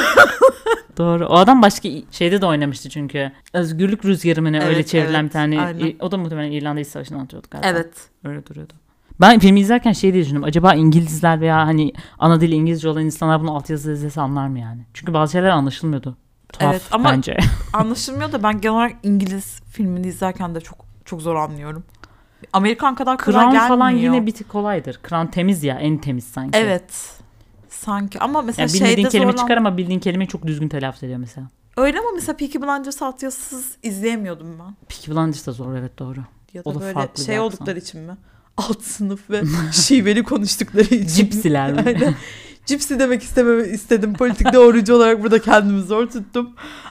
Speaker 2: Doğru. O adam başka şeyde de oynamıştı çünkü. Özgürlük Rüzgarı mı ne öyle
Speaker 1: Evet,
Speaker 2: çevrilen
Speaker 1: evet,
Speaker 2: bir tane.
Speaker 1: aynen.
Speaker 2: O da muhtemelen İrlanda İç Savaşı'nı anlatıyordu galiba.
Speaker 1: evet.
Speaker 2: Öyle duruyordu. Ben filmi izlerken şey diye düşündüm. Acaba İngilizler veya hani ana dili İngilizce olan insanlar bunu altyazıda izlese anlar mı yani? Çünkü bazı şeyler anlaşılmıyordu. Tuhaf
Speaker 1: Evet, ama-
Speaker 2: bence.
Speaker 1: Anlaşılmıyor da ben genel olarak İngiliz filmini izlerken de çok çok zor anlıyorum. Amerikan kadar kolay
Speaker 2: Crown
Speaker 1: gelmiyor.
Speaker 2: falan yine bir tık kolaydır. Crown temiz ya en temiz sanki.
Speaker 1: Evet. Sanki ama mesela
Speaker 2: Yani bilmediğin
Speaker 1: şeyde
Speaker 2: kelime
Speaker 1: zorlan...
Speaker 2: çıkar ama bildiğin kelimeyi çok düzgün telaffuz ediyor mesela.
Speaker 1: Öyle ama mesela Peaky Blinders altyazısız izleyemiyordum ben.
Speaker 2: Peaky Blinders da zor evet doğru.
Speaker 1: Ya
Speaker 2: O
Speaker 1: da
Speaker 2: da
Speaker 1: böyle
Speaker 2: farklı
Speaker 1: şey oldukları için mi? Alt sınıf ve şiveli konuştukları için.
Speaker 2: Cipsiler mi?
Speaker 1: Aynen. Cipsi demek istemem istedim. Politik doğrucu olarak burada kendimi zor tuttum.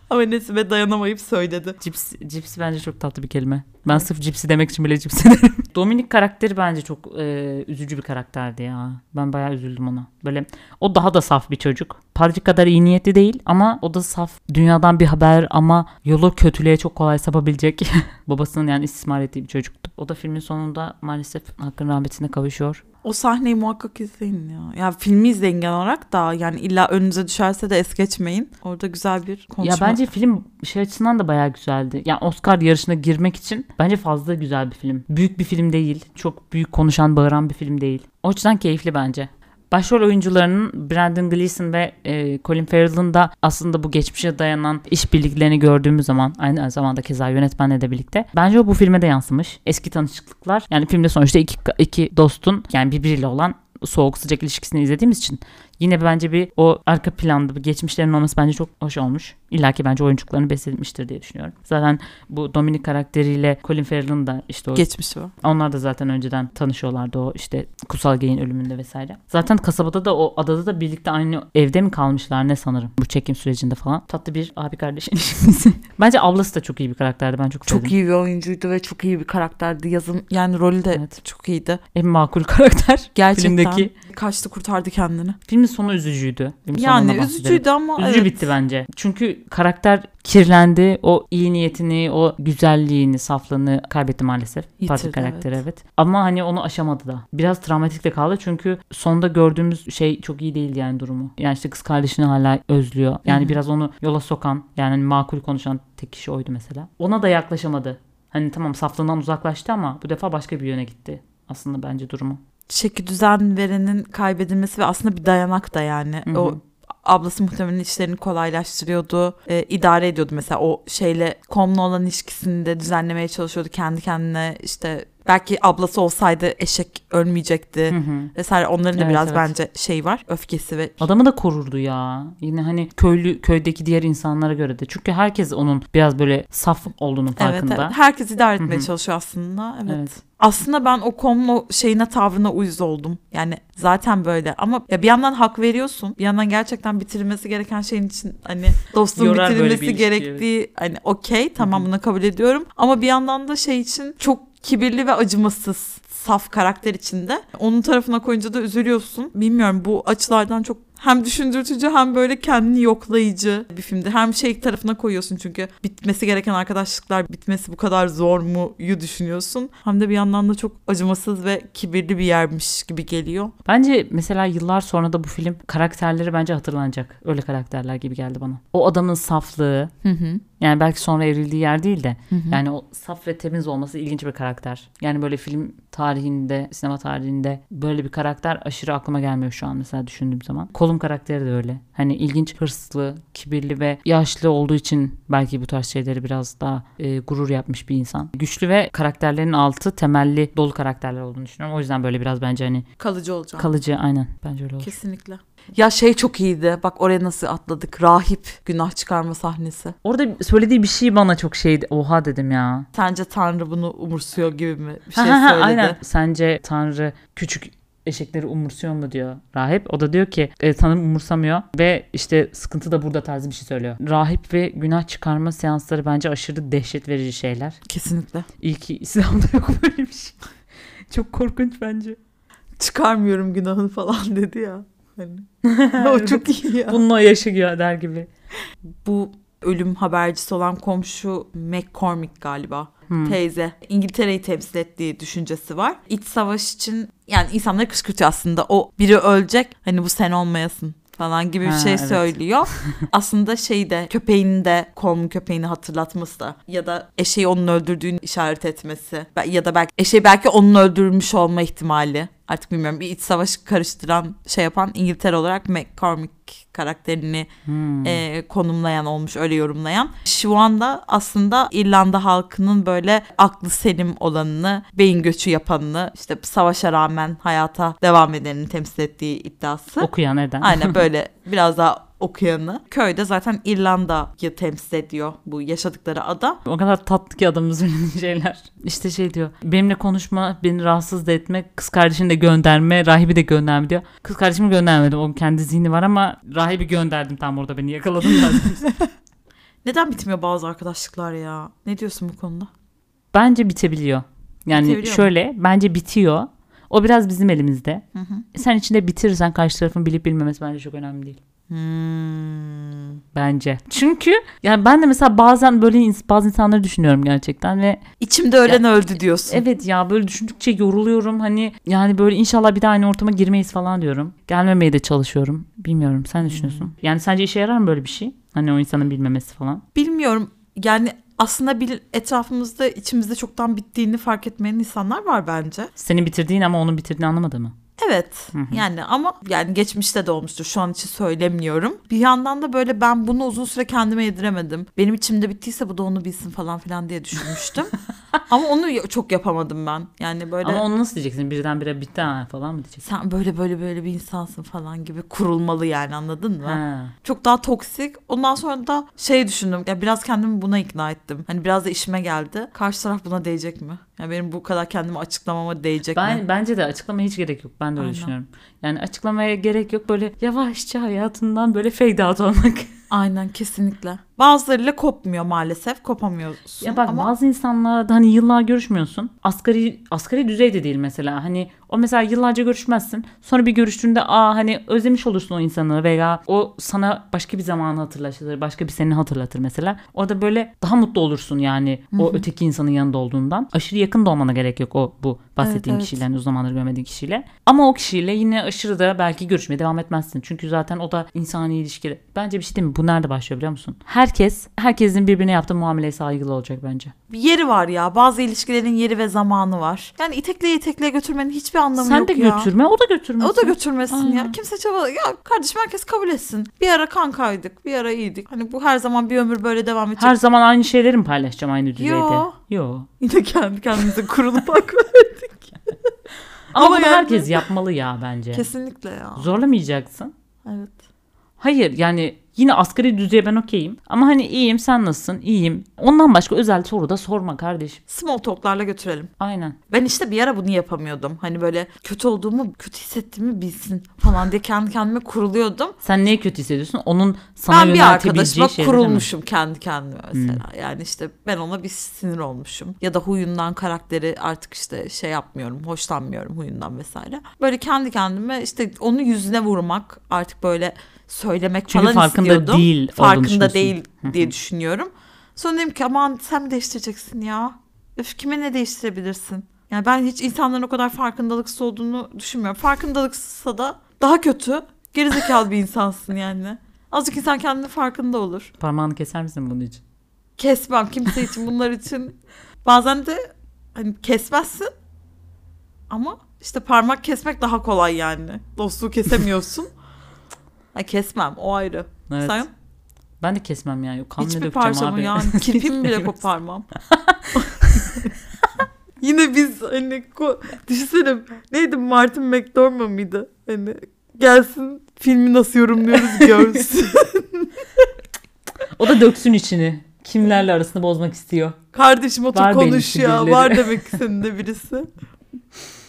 Speaker 1: Ama Nesibe dayanamayıp söyledi.
Speaker 2: Cips, cips bence çok tatlı bir kelime. Ben sırf cipsi demek için bile cipsi derim. Dominik karakteri bence çok e, üzücü bir karakterdi ya. Ben bayağı üzüldüm ona. Böyle o daha da saf bir çocuk. Patrick kadar iyi niyetli değil ama o da saf. Dünyadan bir haber ama yolu kötülüğe çok kolay sapabilecek. Babasının yani istismar ettiği bir çocuktu. O da filmin sonunda maalesef hakkın rahmetine kavuşuyor.
Speaker 1: O sahneyi muhakkak izleyin ya. Ya filmi izleyin genel olarak da yani illa önünüze düşerse de es geçmeyin. Orada güzel bir konuşma.
Speaker 2: Ya bence film şey açısından da bayağı güzeldi. Yani Oscar yarışına girmek için bence fazla güzel bir film. Büyük bir film değil. Çok büyük konuşan, bağıran bir film değil. O açıdan keyifli bence. Başrol oyuncularının Brandon Gleeson ve e, Colin Farrell'ın da aslında bu geçmişe dayanan işbirliklerini gördüğümüz zaman aynı zamanda keza yönetmenle de birlikte bence o bu filme de yansımış. Eski tanışıklıklar yani filmde sonuçta iki, iki dostun yani birbiriyle olan soğuk sıcak ilişkisini izlediğimiz için yine bence bir o arka planda bir geçmişlerin olması bence çok hoş olmuş. İlla ki bence oyunculuklarını beslemiştir diye düşünüyorum. Zaten bu Dominic karakteriyle Colin Farrell'ın da işte o
Speaker 1: geçmişi var.
Speaker 2: onlar da zaten önceden tanışıyorlardı o işte Kutsal Gey'in ölümünde vesaire. Zaten kasabada da o adada da birlikte aynı evde mi kalmışlar ne sanırım bu çekim sürecinde falan. Tatlı bir abi kardeş ilişkisi. Bence ablası da çok iyi bir karakterdi ben çok sevdim.
Speaker 1: Çok iyi bir oyuncuydu ve çok iyi bir karakterdi. Yazım yani rolü de
Speaker 2: Evet.
Speaker 1: çok iyiydi.
Speaker 2: En makul karakter
Speaker 1: Gerçekten.
Speaker 2: filmdeki.
Speaker 1: Kaçtı kurtardı kendini.
Speaker 2: Filmin sonu üzücüydü. Sonundan
Speaker 1: Yani üzücüydü ama
Speaker 2: Üzücü
Speaker 1: evet.
Speaker 2: bitti bence. Çünkü karakter kirlendi. O iyi niyetini, o güzelliğini, saflığını kaybetti maalesef.
Speaker 1: Yitirdi,
Speaker 2: karakteri
Speaker 1: evet.
Speaker 2: evet. Ama hani onu aşamadı da. Biraz travmatik de kaldı çünkü sonda gördüğümüz şey çok iyi değildi yani durumu. Yani işte kız kardeşini hala özlüyor. Yani
Speaker 1: Hı hı.
Speaker 2: biraz onu yola sokan, yani hani makul konuşan tek kişi oydu mesela. Ona da yaklaşamadı. Hani tamam saflığından uzaklaştı ama bu defa başka bir yöne gitti. Aslında bence durumu.
Speaker 1: Şekil düzen verenin kaybedilmesi ve aslında bir dayanak da yani.
Speaker 2: Hı hı.
Speaker 1: O ablası muhtemelen işlerini kolaylaştırıyordu. e, idare ediyordu mesela o şeyle Kom'la olan ilişkisini de düzenlemeye çalışıyordu kendi kendine işte belki ablası olsaydı eşek ölmeyecekti
Speaker 2: Hı hı.
Speaker 1: vesaire onların da
Speaker 2: Evet,
Speaker 1: biraz
Speaker 2: evet.
Speaker 1: bence şey var öfkesi ve
Speaker 2: Adamı da korurdu ya. Yine hani köylü köydeki diğer insanlara göre de. Çünkü herkes onun biraz böyle saf olduğunun
Speaker 1: evet,
Speaker 2: farkında.
Speaker 1: evet herkes idare etmeye
Speaker 2: Hı hı.
Speaker 1: çalışıyor aslında evet.
Speaker 2: Evet.
Speaker 1: Aslında ben o Kom'la şeyine tavrına uyuz oldum. Yani zaten böyle ama ya bir yandan hak veriyorsun. Bir yandan gerçekten bitirilmesi gereken şeyin için hani dostluğun bitirilmesi
Speaker 2: ilişki,
Speaker 1: gerektiği hani okey tamam bunu kabul ediyorum. Ama bir yandan da şey için çok kibirli ve acımasız saf karakter içinde. Onun tarafına koyunca da üzülüyorsun. Bilmiyorum bu açılardan çok hem düşündürtücü hem böyle kendini yoklayıcı bir filmdi. Hem şey tarafına koyuyorsun çünkü bitmesi gereken arkadaşlıklar bitmesi bu kadar zor mu yu düşünüyorsun. Hem de bir yandan da çok acımasız ve kibirli bir yermiş gibi geliyor.
Speaker 2: Bence mesela yıllar sonra da bu film karakterleri bence hatırlanacak. Öyle karakterler gibi geldi bana. O adamın saflığı
Speaker 1: Hı hı.
Speaker 2: Yani belki sonra evrildiği yer değil de
Speaker 1: hı.
Speaker 2: yani o saf ve temiz olması ilginç bir karakter. Yani böyle film tarihinde, sinema tarihinde böyle bir karakter aşırı aklıma gelmiyor şu an mesela düşündüğüm zaman. Kolum karakteri de öyle. Hani ilginç, hırslı, kibirli ve yaşlı olduğu için belki bu tarz şeyleri biraz daha e, gurur yapmış bir insan. Güçlü ve karakterlerin altı temelli dolu karakterler olduğunu düşünüyorum. O yüzden böyle biraz bence hani
Speaker 1: Kalıcı olacağım.
Speaker 2: kalıcı aynen bence öyle olur.
Speaker 1: Kesinlikle. Ya şey çok iyiydi. Bak oraya nasıl atladık. Rahip günah çıkarma sahnesi.
Speaker 2: Orada söylediği bir şey bana çok şeydi. Oha dedim ya.
Speaker 1: Sence Tanrı bunu umursuyor gibi mi bir şey söyledi.
Speaker 2: Aynen. Sence Tanrı küçük eşekleri umursuyor mu diyor rahip. O da diyor ki e, Tanrı umursamıyor ve işte sıkıntı da burada tarzı bir şey söylüyor. Rahip ve günah çıkarma seansları bence aşırı dehşet verici şeyler.
Speaker 1: Kesinlikle.
Speaker 2: İyi ki İslam'da yok böyle bir şey. Çok korkunç bence.
Speaker 1: Çıkarmıyorum günahını falan dedi ya. Hani. o çok iyi ya.
Speaker 2: Bununla yaşıyor der gibi.
Speaker 1: Bu ölüm habercisi olan komşu McCormick galiba.
Speaker 2: Hmm.
Speaker 1: Teyze. İngiltere'yi temsil ettiği düşüncesi var. İç savaş için yani insanları kışkırtıyor aslında. O biri ölecek hani bu sen olmayasın falan gibi bir
Speaker 2: Ha,
Speaker 1: şey
Speaker 2: evet.
Speaker 1: söylüyor. aslında şey de köpeğini de Colm'un köpeğini hatırlatması da ya da eşeği onun öldürdüğünü işaret etmesi ya da belki eşeği belki onun öldürmüş olma ihtimali artık bilmiyorum bir iç savaş karıştıran şey yapan İngiltere olarak McCormick karakterini
Speaker 2: Hmm.
Speaker 1: e, konumlayan olmuş öyle yorumlayan. Şu anda aslında İrlanda halkının böyle aklı selim olanını, beyin göçü yapanını, işte savaşa rağmen hayata devam edenini temsil ettiği iddiası.
Speaker 2: Okuyan eden.
Speaker 1: Aynen böyle biraz daha okuyanı. Köyde zaten İrlanda'yı temsil ediyor bu yaşadıkları ada.
Speaker 2: O kadar tatlı ki adamın söylediği şeyler. İşte şey diyor. Benimle konuşma, beni rahatsız da etme, kız kardeşini de gönderme, rahibi de gönderme diyor. Kız kardeşimi göndermedim. O kendi zihni var ama rahibi gönderdim tam orada beni yakaladın lazım.
Speaker 1: Neden bitmiyor bazı arkadaşlıklar ya? Ne diyorsun bu konuda?
Speaker 2: bence bitebiliyor. Yani
Speaker 1: Bitebiliyor mu?
Speaker 2: şöyle bence bitiyor. O biraz bizim elimizde.
Speaker 1: Hı hı.
Speaker 2: Sen içinde bitirirsen karşı tarafın bilip bilmemesi bence çok önemli değil.
Speaker 1: Hmm.
Speaker 2: Bence. Çünkü yani ben de mesela bazen böyle ins- bazı insanları düşünüyorum gerçekten ve
Speaker 1: İçimde ölen öldü diyorsun.
Speaker 2: Evet ya böyle düşündükçe yoruluyorum. Hani yani böyle inşallah bir daha aynı ortama girmeyiz falan diyorum. Gelmemeye de çalışıyorum. Bilmiyorum sen düşünüyorsun? Yani sence işe yarar mı böyle bir şey? Hani o insanın bilmemesi falan.
Speaker 1: Bilmiyorum yani aslında bir etrafımızda içimizde çoktan bittiğini fark etmeyen insanlar var bence.
Speaker 2: Senin bitirdiğin ama onun bitirdiğini anlamadı mı?
Speaker 1: Evet yani ama yani geçmişte de olmuştur şu an için söylemiyorum. Bir yandan da böyle ben bunu uzun süre kendime yediremedim. Benim içimde bittiyse bu da onu bilsin falan filan diye düşünmüştüm. ama onu çok yapamadım ben. Yani böyle
Speaker 2: Ama onu nasıl diyeceksin? Birdenbire bitti ha falan mı diyeceksin?
Speaker 1: sen böyle böyle böyle bir insansın falan gibi kurulmalı yani anladın mı?
Speaker 2: Ha.
Speaker 1: Çok daha toksik. Ondan sonra da şey düşündüm. Ya biraz kendimi buna ikna ettim. Hani biraz da işime geldi. Karşı taraf buna değecek mi? Ya benim bu kadar kendimi açıklamama değecek mi?
Speaker 2: Ben bence de açıklamaya hiç gerek yok. Ben de öyle
Speaker 1: Aynen.
Speaker 2: düşünüyorum. Yani açıklamaya gerek yok. Böyle yavaşça hayatından böyle fade out olmak.
Speaker 1: Aynen kesinlikle. Bazılarıyla kopmuyor maalesef. Kopamıyorsun.
Speaker 2: Ya bak
Speaker 1: ama
Speaker 2: bazı insanlarla da hani yıllar görüşmüyorsun. Asgari asgari düzeyde değil mesela. Hani o mesela yıllarca görüşmezsin. Sonra bir görüştüğünde aa hani özlemiş olursun o insanı veya o sana başka bir zamanı hatırlatır. Başka bir seni hatırlatır mesela. Orada böyle daha mutlu olursun yani o öteki insanın yanında olduğundan. Aşırı yakın da olmana gerek yok o bu bahsettiğin
Speaker 1: evet.
Speaker 2: kişiyle hani uzun zamandır görmediğin kişiyle. Ama o kişiyle yine aşırı da belki görüşmeye devam etmezsin. Çünkü zaten o da insani ilişki. Bence bir şey değil mi? Bu nerede başlıyor biliyor musun? Herkes, herkesin birbirine yaptığı muameleye saygılı olacak bence.
Speaker 1: bir yeri var ya. Bazı ilişkilerin yeri ve zamanı var. Yani itekleye itekleye götürmenin hiçbir anlamı
Speaker 2: Sen
Speaker 1: yok
Speaker 2: de
Speaker 1: ya.
Speaker 2: götürme, o da götürmesin.
Speaker 1: O da götürmesin ya.
Speaker 2: Aynen.
Speaker 1: Kimse çaba ya kardeşim herkes kabul etsin. Bir ara kankaydık, bir ara iyiydik. Hani bu her zaman bir ömür böyle devam edecek.
Speaker 2: Her zaman aynı şeyleri mi paylaşacağım aynı düzeyde?
Speaker 1: Yo.
Speaker 2: Yo.
Speaker 1: Yine kendi kendimize kurulup hak
Speaker 2: Ama,
Speaker 1: Ama
Speaker 2: bunu
Speaker 1: yani-
Speaker 2: herkes yapmalı ya bence.
Speaker 1: Kesinlikle ya.
Speaker 2: Zorlamayacaksın.
Speaker 1: Evet.
Speaker 2: Hayır yani yine asgari düzeye ben okeyim. Ama hani iyiyim sen nasılsın? İyiyim. Ondan başka özel soru da sorma kardeşim.
Speaker 1: Small talk'larla götürelim.
Speaker 2: Aynen.
Speaker 1: Ben işte bir ara bunu yapamıyordum. Hani böyle kötü olduğumu, kötü hissettiğimi bilsin falan diye kendi kendime kuruluyordum.
Speaker 2: Sen neye kötü hissediyorsun? Onun sana
Speaker 1: ben bir arkadaşıma kurulmuşum kendi kendime mesela. Yani işte ben ona bir sinir olmuşum. Ya da huyundan karakteri artık işte şey yapmıyorum, hoşlanmıyorum huyundan vesaire. Böyle kendi kendime işte onu yüzüne vurmak artık böyle söylemek
Speaker 2: Çünkü
Speaker 1: falan
Speaker 2: farkında
Speaker 1: istiyordum.
Speaker 2: değil
Speaker 1: Farkında değil diye düşünüyorum. Sonra dedim ki aman sen mi değiştireceksin ya? Öf kime ne değiştirebilirsin? Yani ben hiç insanların o kadar farkındalıksız olduğunu düşünmüyorum. Farkındalıksızsa da daha kötü, gerizekalı bir insansın yani. Azıcık insan kendine farkında olur.
Speaker 2: Parmağını keser misin bunun için?
Speaker 1: Kesmem kimse için bunlar için. Bazen de hani kesmezsin ama işte parmak kesmek daha kolay yani. Dostluğu kesemiyorsun. Ha, kesmem o ayrı.
Speaker 2: Evet.
Speaker 1: Sen
Speaker 2: Ben de kesmem yani. Kan
Speaker 1: hiçbir parçamı
Speaker 2: abi?
Speaker 1: yani kirpimi bile koparmam. Yine biz hani ko- düşünsene neydi Martin McDormand mıydı? Hani gelsin filmi nasıl yorumluyoruz görsün.
Speaker 2: O da döksün içini. Kimlerle arasını bozmak istiyor.
Speaker 1: Kardeşim otur
Speaker 2: Var
Speaker 1: konuş ya.
Speaker 2: birileri.
Speaker 1: Var demek ki senin de birisi.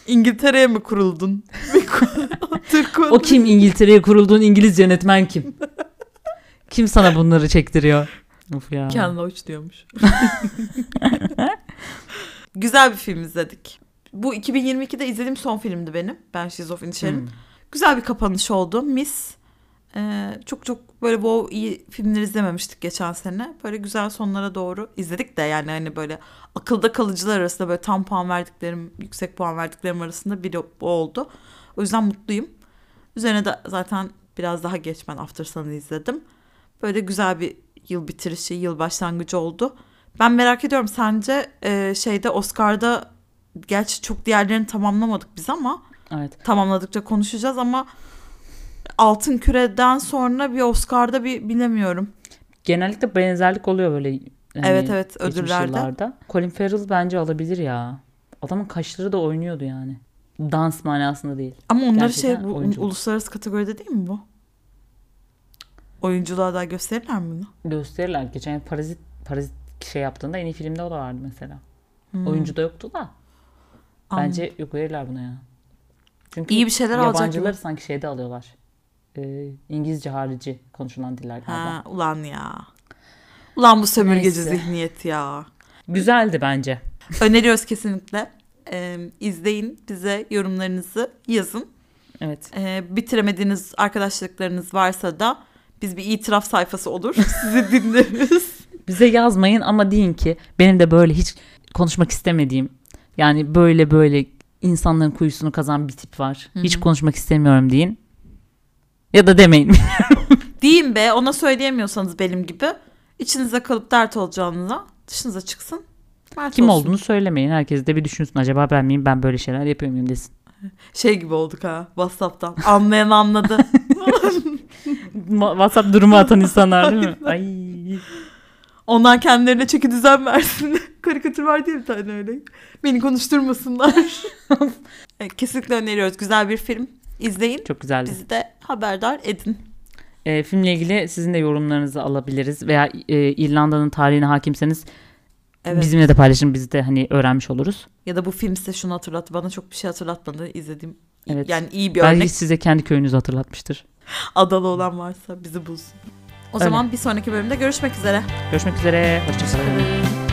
Speaker 1: İngiltere'ye mi kuruldun? Konuş.
Speaker 2: O kim İngiltere'ye kurulduğun İngiliz yönetmen kim? kim sana bunları çektiriyor? Of ya.
Speaker 1: Kendine hoş diyormuş. Güzel bir film izledik. Bu 2022'de izlediğim son filmdi benim. Ben Şizofren İçerim.
Speaker 2: Hmm.
Speaker 1: Güzel bir kapanış oldu. Miss. Ee, çok çok böyle bu iyi filmleri izlememiştik geçen sene. Böyle güzel sonlara doğru izledik de yani hani böyle akılda kalıcılar arasında böyle tam puan verdiklerim, yüksek puan verdiklerim arasında biri bu oldu. O yüzden mutluyum. Üzerine de zaten biraz daha geç ben After Sun'ı izledim. Böyle güzel bir yıl bitirişi, yıl başlangıcı oldu. Ben merak ediyorum sence e, şeyde Oscar'da gerçi çok diğerlerini tamamlamadık biz ama
Speaker 2: Evet.
Speaker 1: tamamladıkça konuşacağız ama Altın Küre'den sonra bir Oscar'da bir bilemiyorum.
Speaker 2: Genellikle benzerlik oluyor böyle. yani
Speaker 1: Evet, evet, ödüllerde.
Speaker 2: yıllarda. Colin Farrell bence alabilir ya. Adamın kaşları da oynuyordu yani. Dans manasında değil.
Speaker 1: Ama
Speaker 2: Gerçekten
Speaker 1: şey bu
Speaker 2: oyunculuk.
Speaker 1: uluslararası kategoride değil mi bu? Oyunculuğa da gösterirler mi bunu?
Speaker 2: Gösterirler. Geçen Parazit, Parazit şey yaptığında en iyi filmde o da vardı mesela.
Speaker 1: Hmm.
Speaker 2: Oyuncu da yoktu da.
Speaker 1: Anladım.
Speaker 2: Bence yok verirler buna ya. Çünkü
Speaker 1: İyi bir şeyler alacak
Speaker 2: yabancıları sanki şeyde alıyorlar. Ee, İngilizce harici konuşulan diller galiba.
Speaker 1: Ha, ulan ya. Ulan bu sömürgeci
Speaker 2: Neyse.
Speaker 1: zihniyet ya.
Speaker 2: Güzeldi bence.
Speaker 1: Öneriyoruz kesinlikle. Ee, izleyin bize yorumlarınızı yazın.
Speaker 2: Evet.
Speaker 1: Ee, bitiremediğiniz arkadaşlıklarınız varsa da biz bir itiraf sayfası olur. Sizi dinleriz.
Speaker 2: Bize yazmayın ama deyin ki benim de böyle hiç konuşmak istemediğim yani böyle böyle insanların kuyusunu kazan bir tip var. Hiç konuşmak istemiyorum deyin. Ya da demeyin.
Speaker 1: Deyin be ona söyleyemiyorsanız benim gibi. içinize kalıp dert olacağınıza dışınıza çıksın. Mert
Speaker 2: Kim
Speaker 1: olsun.
Speaker 2: olduğunu söylemeyin. Herkes de bir düşünsün. Acaba ben miyim? Ben böyle şeyler yapıyor muyum desin.
Speaker 1: Şey gibi olduk ha Whatsapp'tan. Anlayan anladı.
Speaker 2: WhatsApp durumu atan insanlar değil mi? Ay.
Speaker 1: Ondan kendilerine çeki düzen versin. Karikatür var diye bir tane öyle. Beni konuşturmasınlar. Evet, Kesinlikle öneriyoruz. Güzel bir film. İzleyin.
Speaker 2: Çok güzeldi.
Speaker 1: Bizi de haberdar edin.
Speaker 2: E, filmle ilgili sizin de yorumlarınızı alabiliriz. Veya e, İrlanda'nın tarihine hakimseniz
Speaker 1: Evet.
Speaker 2: bizimle de paylaşın. Biz de hani öğrenmiş oluruz.
Speaker 1: Ya da bu film size şunu hatırlattı. Bana çok bir şey hatırlatmadı. izlediğim.
Speaker 2: Evet.
Speaker 1: Yani iyi bir
Speaker 2: Belki
Speaker 1: örnek.
Speaker 2: size kendi köyünüzü hatırlatmıştır.
Speaker 1: Adalı olan varsa bizi bulsun. O zaman bir sonraki bölümde görüşmek üzere.
Speaker 2: Görüşmek üzere. Hoşçakalın.
Speaker 1: Hoşçakalın.